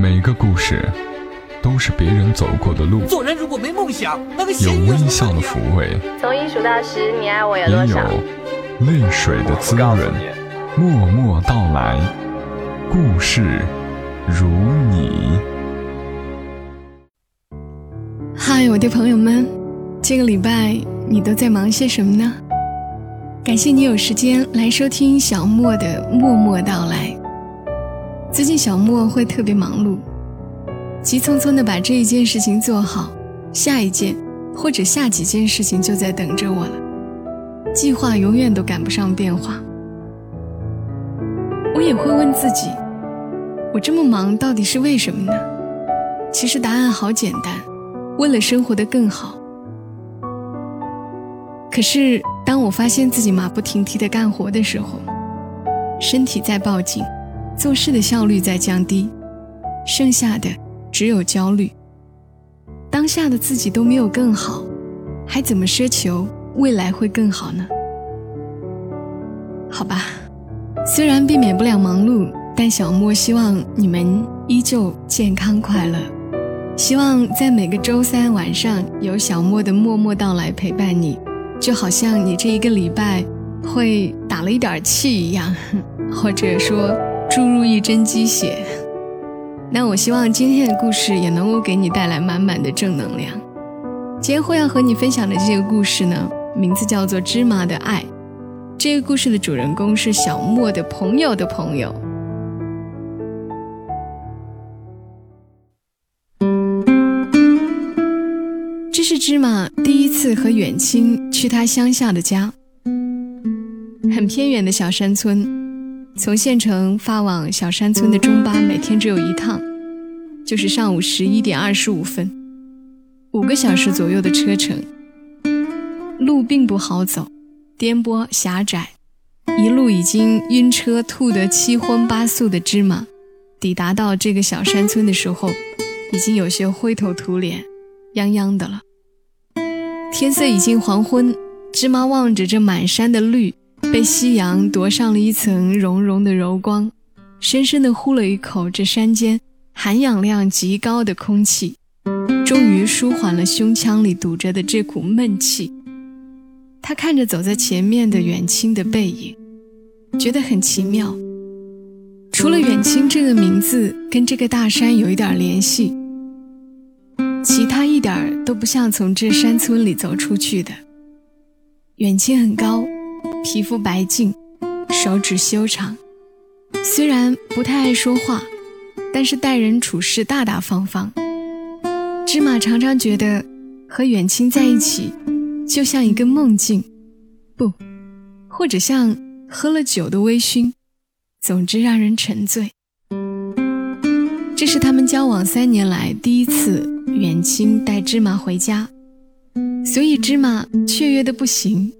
每个故事都是别人走过的路，做人如果没梦想，那个有微笑的抚慰，从一数到十，你爱我有也有？泪水的滋润。默默到来，故事如你。嗨，我的朋友们，这个礼拜你都在忙些什么呢？感谢你有时间来收听小莫的默默到来。最近小莫会特别忙碌，急匆匆的把这一件事情做好，下一件或者下几件事情就在等着我了。计划永远都赶不上变化。我也会问自己，我这么忙到底是为什么呢？其实答案好简单，为了生活的更好。可是当我发现自己马不停蹄的干活的时候，身体在报警，做事的效率在降低，剩下的只有焦虑。当下的自己都没有更好，还怎么奢求未来会更好呢？好吧。虽然避免不了忙碌，但小莫希望你们依旧健康快乐。希望在每个周三晚上有小莫的默默到来陪伴你，就好像你这一个礼拜会打了一点气一样，或者说注入一针鸡血。那我希望今天的故事也能够给你带来满满的正能量。今天会要和你分享的这个故事呢，名字叫做《芝麻的爱》。这个故事的主人公是小莫的朋友的朋友。这是芝麻第一次和远亲去他乡下的家，很偏远的小山村，从县城发往小山村的中巴每天只有一趟，就是上午十一点二十五分，五个小时左右的车程，路并不好走。颠簸狭窄，一路已经晕车吐得七荤八素的芝麻，抵达到这个小山村的时候，已经有些灰头土脸、泱泱的了。天色已经黄昏，芝麻望着这满山的绿，被夕阳夺上了一层融融的柔光，深深地呼了一口这山间含氧量极高的空气，终于舒缓了胸腔里堵着的这股闷气。他看着走在前面的远亲的背影，觉得很奇妙。除了远亲这个名字跟这个大山有一点联系，其他一点都不像从这山村里走出去的。远亲很高，皮肤白净，手指修长，虽然不太爱说话，但是待人处事大大方方。芝麻常常觉得和远亲在一起。就像一个梦境，不，或者像喝了酒的微醺，总之让人沉醉。这是他们交往三年来第一次远亲带芝麻回家，所以芝麻雀跃的不行。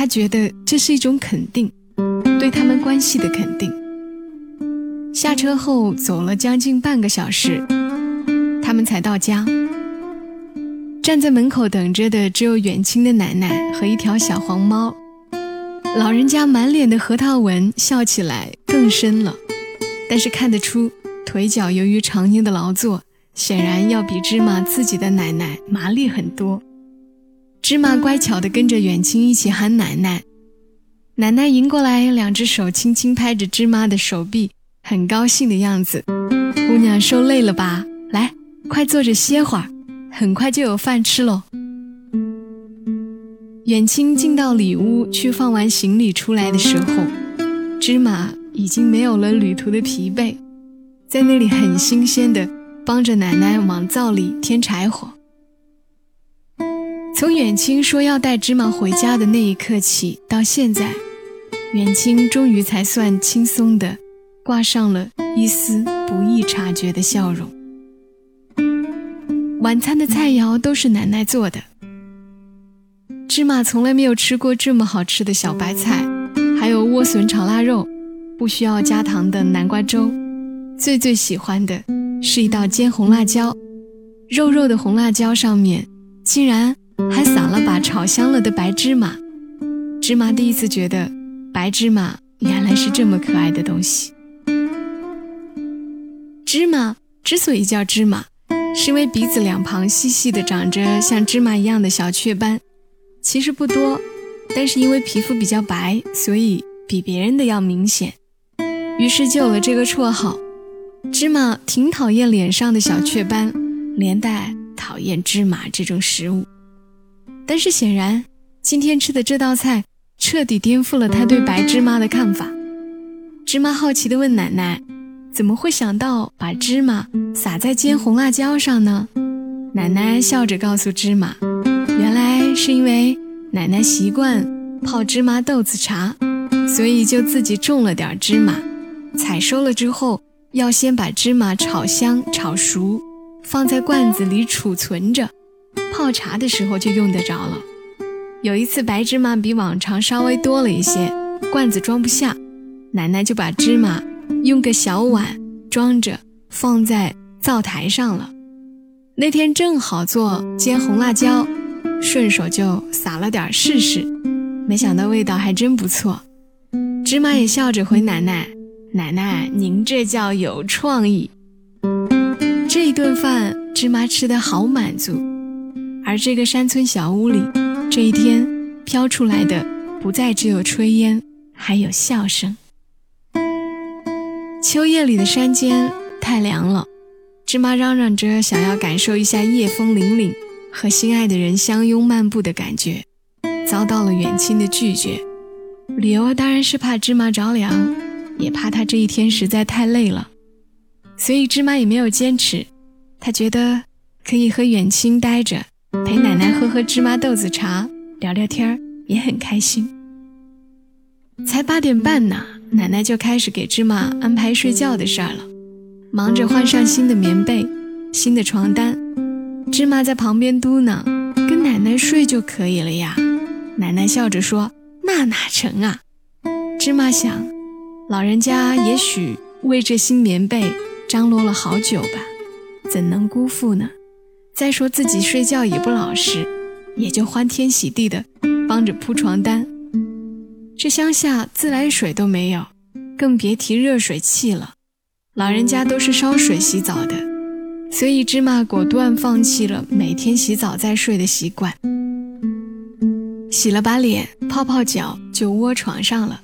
他觉得这是一种肯定，对他们关系的肯定。下车后走了将近半个小时，他们才到家。站在门口等着的只有远亲的奶奶和一条小黄猫，老人家满脸的核桃纹，笑起来更深了。但是看得出，腿脚由于常年的劳作，显然要比芝麻自己的奶奶麻利很多。芝麻乖巧地跟着远亲一起喊奶奶，奶奶迎过来，两只手轻轻拍着芝麻的手臂，很高兴的样子。姑娘受累了吧？来，快坐着歇会儿。很快就有饭吃喽。远亲进到里屋去放完行李出来的时候，芝麻已经没有了旅途的疲惫，在那里很新鲜的帮着奶奶往灶里添柴火。从远亲说要带芝麻回家的那一刻起，到现在，远亲终于才算轻松的挂上了一丝不易察觉的笑容。晚餐的菜肴都是奶奶做的。芝麻从来没有吃过这么好吃的小白菜，还有莴笋炒腊肉，不需要加糖的南瓜粥。最最喜欢的是一道煎红辣椒，肉肉的红辣椒上面竟然还撒了把炒香了的白芝麻。芝麻第一次觉得白芝麻原来是这么可爱的东西。芝麻。之所以叫芝麻，是因为鼻子两旁细细的长着像芝麻一样的小雀斑，其实不多，但是因为皮肤比较白，所以比别人的要明显，于是就有了这个绰号。芝麻挺讨厌脸上的小雀斑，连带讨厌芝麻这种食物。但是显然，今天吃的这道菜彻底颠覆了他对白芝麻的看法。芝麻好奇地问奶奶：“怎么会想到把芝麻撒在煎红辣椒上呢？”奶奶笑着告诉芝麻：“原来是因为奶奶习惯泡芝麻豆子茶，所以就自己种了点芝麻。采收了之后，要先把芝麻炒香、炒熟，放在罐子里储存着，泡茶的时候就用得着了。有一次白芝麻比往常稍微多了一些，罐子装不下。”奶奶就把芝麻用个小碗装着，放在灶台上了。那天正好做煎红辣椒，顺手就撒了点试试，没想到味道还真不错。芝麻也笑着回奶奶：“奶奶，您这叫有创意。”这一顿饭，芝麻吃得好满足。而这个山村小屋里，这一天飘出来的不再只有炊烟，还有笑声。秋夜里的山间太凉了，芝麻嚷嚷着想要感受一下夜风凛凛和心爱的人相拥漫步的感觉，遭到了远亲的拒绝。理由当然是怕芝麻着凉，也怕他这一天实在太累了，所以芝麻也没有坚持。他觉得可以和远亲待着，陪奶奶喝喝芝麻豆子茶，聊聊天也很开心。才八点半呢。奶奶就开始给芝麻安排睡觉的事儿了，忙着换上新的棉被、新的床单。芝麻在旁边嘟囔：“跟奶奶睡就可以了呀。”奶奶笑着说：“那哪成啊？”芝麻想，老人家也许为这新棉被张罗了好久吧，怎能辜负呢？再说自己睡觉也不老实，也就欢天喜地的帮着铺床单。这乡下自来水都没有，更别提热水器了。老人家都是烧水洗澡的，所以芝麻果断放弃了每天洗澡再睡的习惯。洗了把脸，泡泡脚，就窝床上了。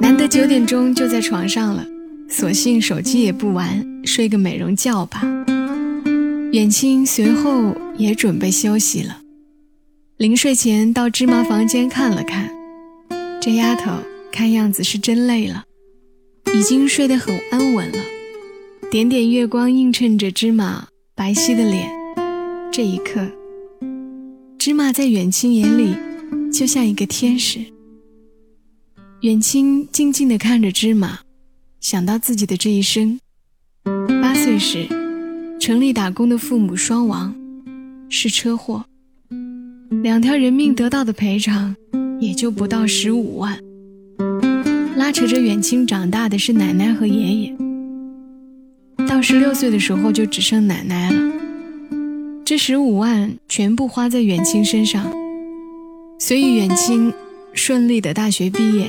难得九点钟就在床上了，索性手机也不玩，睡个美容觉吧。远亲随后也准备休息了，临睡前到芝麻房间看了看。这丫头看样子是真累了，已经睡得很安稳了。点点月光映衬着芝麻白皙的脸，这一刻，芝麻在远亲眼里就像一个天使。远亲静静地看着芝麻，想到自己的这一生：八岁时，城里打工的父母双亡，是车祸，两条人命得到的赔偿。也就不到十五万。拉扯着远亲长大的是奶奶和爷爷。到十六岁的时候就只剩奶奶了。这十五万全部花在远亲身上，所以远亲顺利的大学毕业，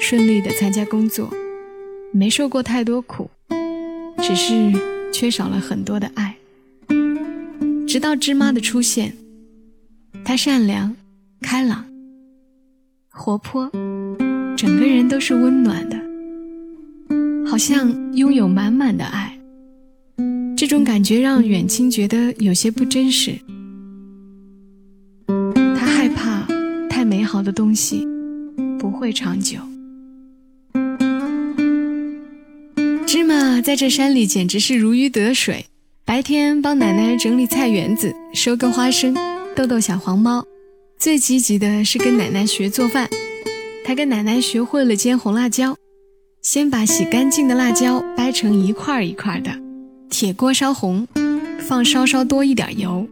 顺利的参加工作，没受过太多苦，只是缺少了很多的爱。直到芝麻的出现，她善良、开朗。活泼，整个人都是温暖的，好像拥有满满的爱。这种感觉让远亲觉得有些不真实。他害怕太美好的东西不会长久。芝麻在这山里简直是如鱼得水，白天帮奶奶整理菜园子、收割花生、逗逗小黄猫。最积极的是跟奶奶学做饭，他跟奶奶学会了煎红辣椒。先把洗干净的辣椒掰成一块一块的，铁锅烧红，放稍稍多一点油，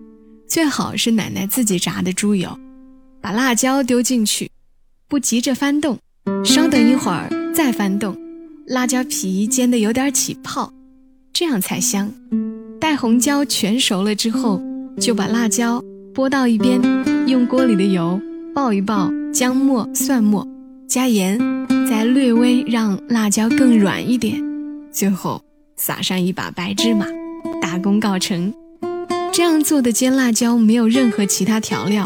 最好是奶奶自己炸的猪油。把辣椒丢进去，不急着翻动，稍等一会儿再翻动，辣椒皮煎得有点起泡，这样才香。待红椒全熟了之后，就把辣椒拨到一边。用锅里的油爆一爆姜末、蒜末，加盐，再略微让辣椒更软一点，最后撒上一把白芝麻，大功告成。这样做的煎辣椒没有任何其他调料，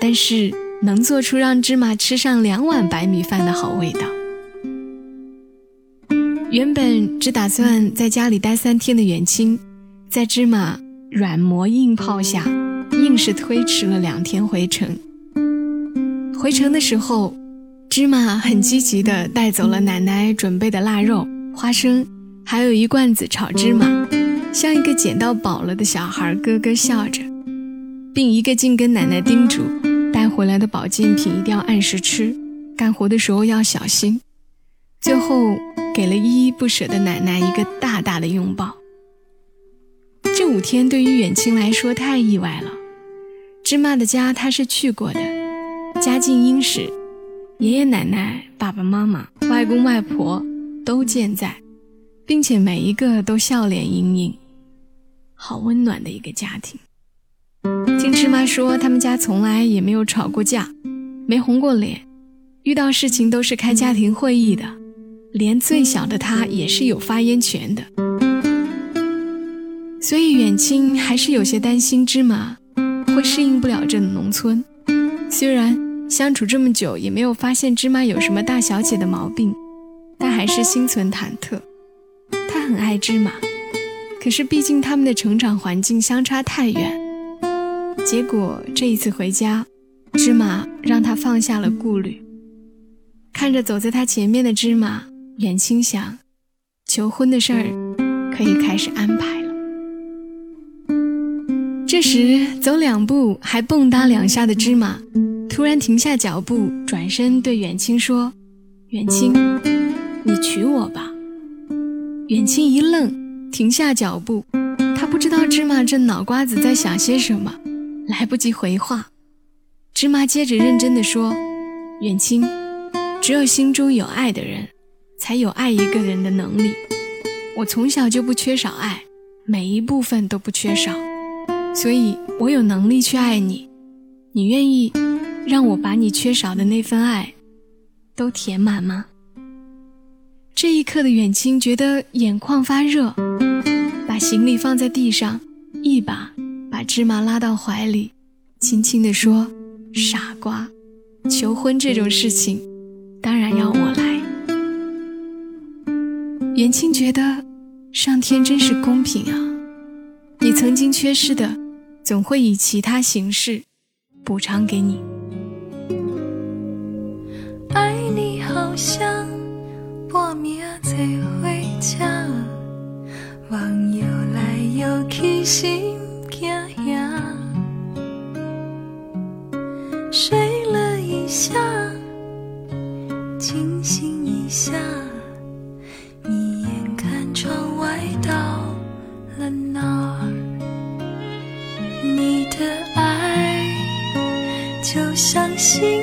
但是能做出让芝麻吃上两碗白米饭的好味道。原本只打算在家里待三天的远亲，在芝麻软磨硬泡下，硬是推迟了两天回城。回城的时候，芝麻很积极地带走了奶奶准备的腊肉、花生，还有一罐子炒芝麻，像一个捡到宝了的小孩，咯咯笑着，并一个劲跟奶奶叮嘱，带回来的保健品一定要按时吃，干活的时候要小心。最后，给了依依不舍的奶奶一个大大的拥抱。这五天对于远亲来说太意外了，芝麻的家他是去过的，家境殷实。爷爷奶奶、爸爸妈妈、外公外婆都健在，并且每一个都笑脸盈盈，好温暖的一个家庭。听芝麻说，他们家从来也没有吵过架，没红过脸，遇到事情都是开家庭会议的，连最小的他也是有发言权的。所以远亲还是有些担心芝麻会适应不了这农村，虽然。相处这么久，也没有发现芝麻有什么大小姐的毛病，但还是心存忐忑。他很爱芝麻，可是毕竟他们的成长环境相差太远。结果这一次回家，芝麻让他放下了顾虑。看着走在他前面的芝麻，远清想，求婚的事儿可以开始安排了。这时，走两步还蹦跶两下的芝麻。突然停下脚步，转身对远亲说：“远亲，你娶我吧。”远亲一愣，停下脚步。他不知道芝麻这脑瓜子在想些什么，来不及回话。芝麻接着认真的说：“远亲，只有心中有爱的人，才有爱一个人的能力。我从小就不缺少爱，每一部分都不缺少，所以我有能力去爱你。你愿意？”让我把你缺少的那份爱，都填满吗？这一刻的远亲觉得眼眶发热，把行李放在地上，一把把芝麻拉到怀里，轻轻地说：“傻瓜，求婚这种事情，当然要我来。”远亲觉得上天真是公平啊！你曾经缺失的，总会以其他形式补偿给你。爱你好像半暝做伙食，梦游来游去心惊吓，睡了一下，惊醒一下，心。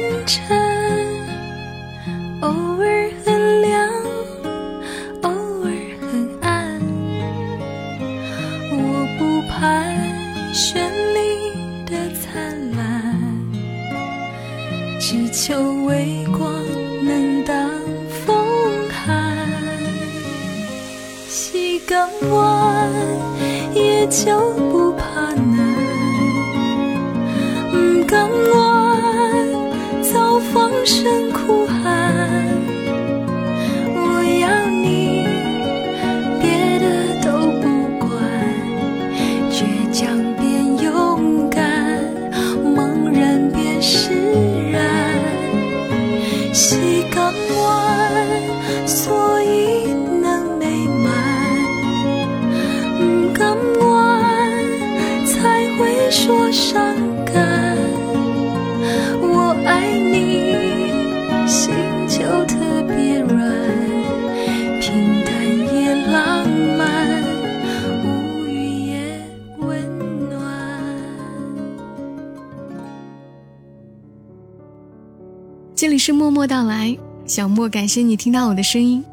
这里是默默到来，小莫感谢你听到我的声音。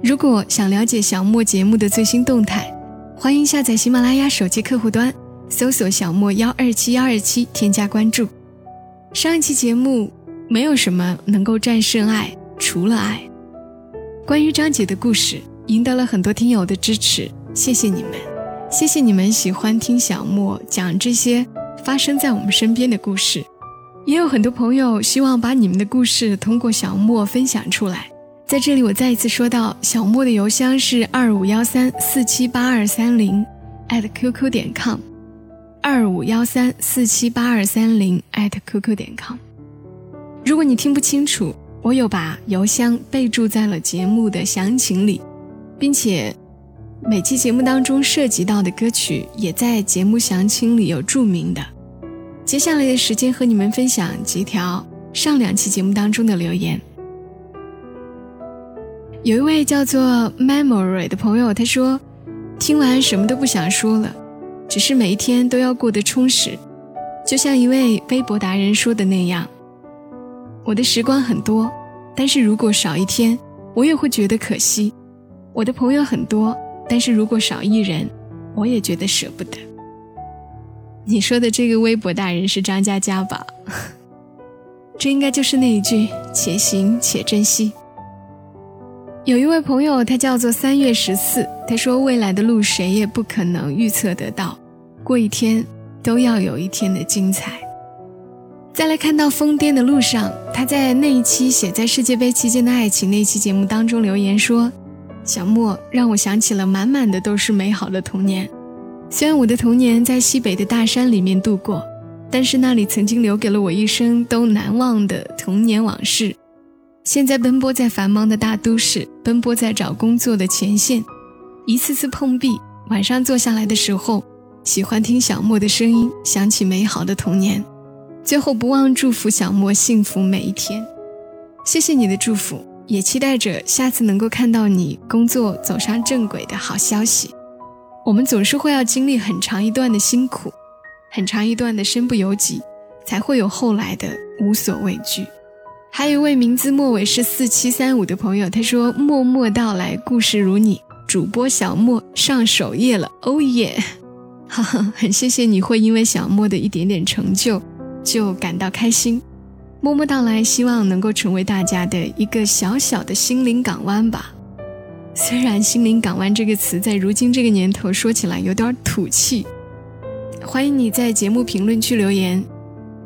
如果想了解小莫节目的最新动态，欢迎下载喜马拉雅手机客户端。搜索小莫幺二七幺二七，添加关注。上一期节目没有什么能够战胜爱，除了爱。关于张姐的故事，赢得了很多听友的支持，谢谢你们。谢谢你们喜欢听小莫讲这些发生在我们身边的故事，也有很多朋友希望把你们的故事通过小莫分享出来。在这里，我再一次说到，小莫的邮箱是二五幺三四七八二三零 at qq 点 com，二五幺三四七八二三零 at qq 点 com。如果你听不清楚，我有把邮箱备注在了节目的详情里，并且。每期节目当中涉及到的歌曲，也在节目详情里有注明的。接下来的时间和你们分享几条上两期节目当中的留言。有一位叫做 Memory 的朋友，他说：“听完什么都不想说了，只是每一天都要过得充实。就像一位微博达人说的那样，我的时光很多，但是如果少一天，我也会觉得可惜。我的朋友很多。”但是如果少一人，我也觉得舍不得。你说的这个微博大人是张嘉佳吧？这应该就是那一句“且行且珍惜”。有一位朋友，他叫做三月十四，他说：“未来的路谁也不可能预测得到，过一天都要有一天的精彩。”再来看到疯癫的路上，他在那一期写在世界杯期间的爱情那期节目当中留言说。小莫让我想起了满满的都是美好的童年。虽然我的童年在西北的大山里面度过，但是那里曾经留给了我一生都难忘的童年往事。现在奔波在繁忙的大都市，奔波在找工作的前线，一次次碰壁。晚上坐下来的时候，喜欢听小莫的声音，想起美好的童年。最后不忘祝福小莫幸福每一天。谢谢你的祝福。也期待着下次能够看到你工作走上正轨的好消息。我们总是会要经历很长一段的辛苦，很长一段的身不由己，才会有后来的无所畏惧。还有一位名字末尾是四七三五的朋友，他说：“默默到来，故事如你，主播小莫上首页了，哦耶！”哈哈，很谢谢你会因为小莫的一点点成就就感到开心。默默到来，希望能够成为大家的一个小小的心灵港湾吧。虽然“心灵港湾”这个词在如今这个年头说起来有点土气。欢迎你在节目评论区留言，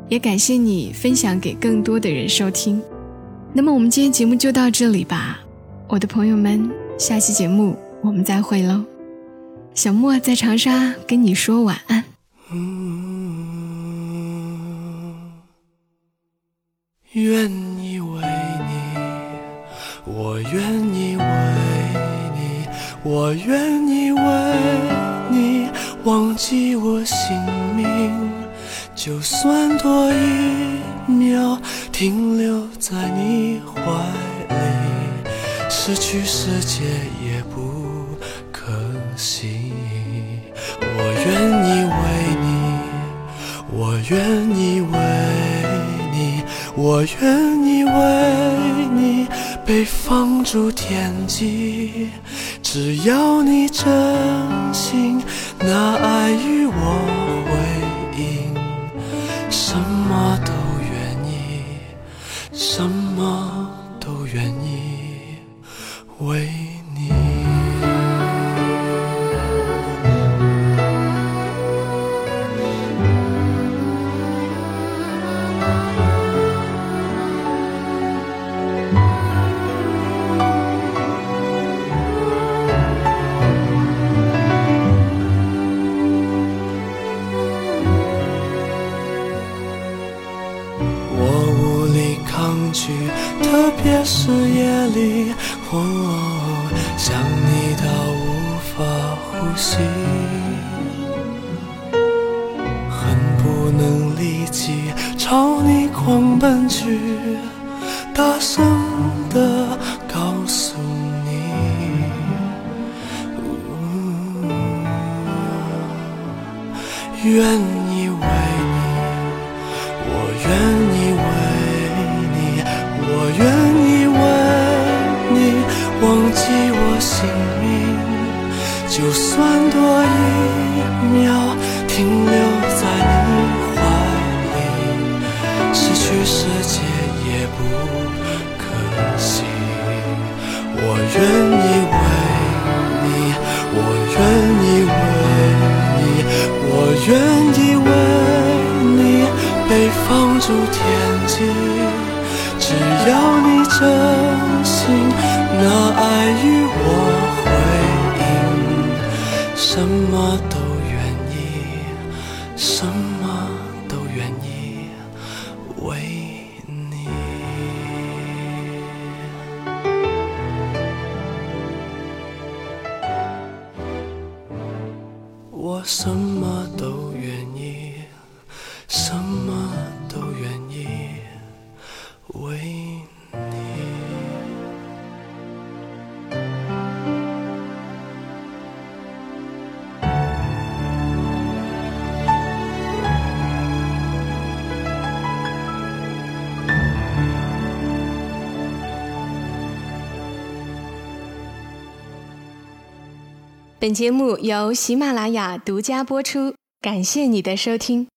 也感谢你分享给更多的人收听。那么我们今天节目就到这里吧，我的朋友们，下期节目我们再会喽。小莫在长沙跟你说晚安。愿我愿意为你忘记我姓名，就算多一秒停留在你怀里，失去世界也不可惜。我愿意为你，我愿意为你。我愿意为你被放逐天际，只要你真心拿爱与我回应，什么都愿意，什么都愿意为。特别是夜里，想你到无法呼吸，恨不能立即朝你狂奔去，大声的告诉你，愿就算多一秒停留在你怀里失去世界也不可惜。我愿意为你我愿意为你我愿意为你被放逐天际只要你真。什么都本节目由喜马拉雅独家播出，感谢你的收听。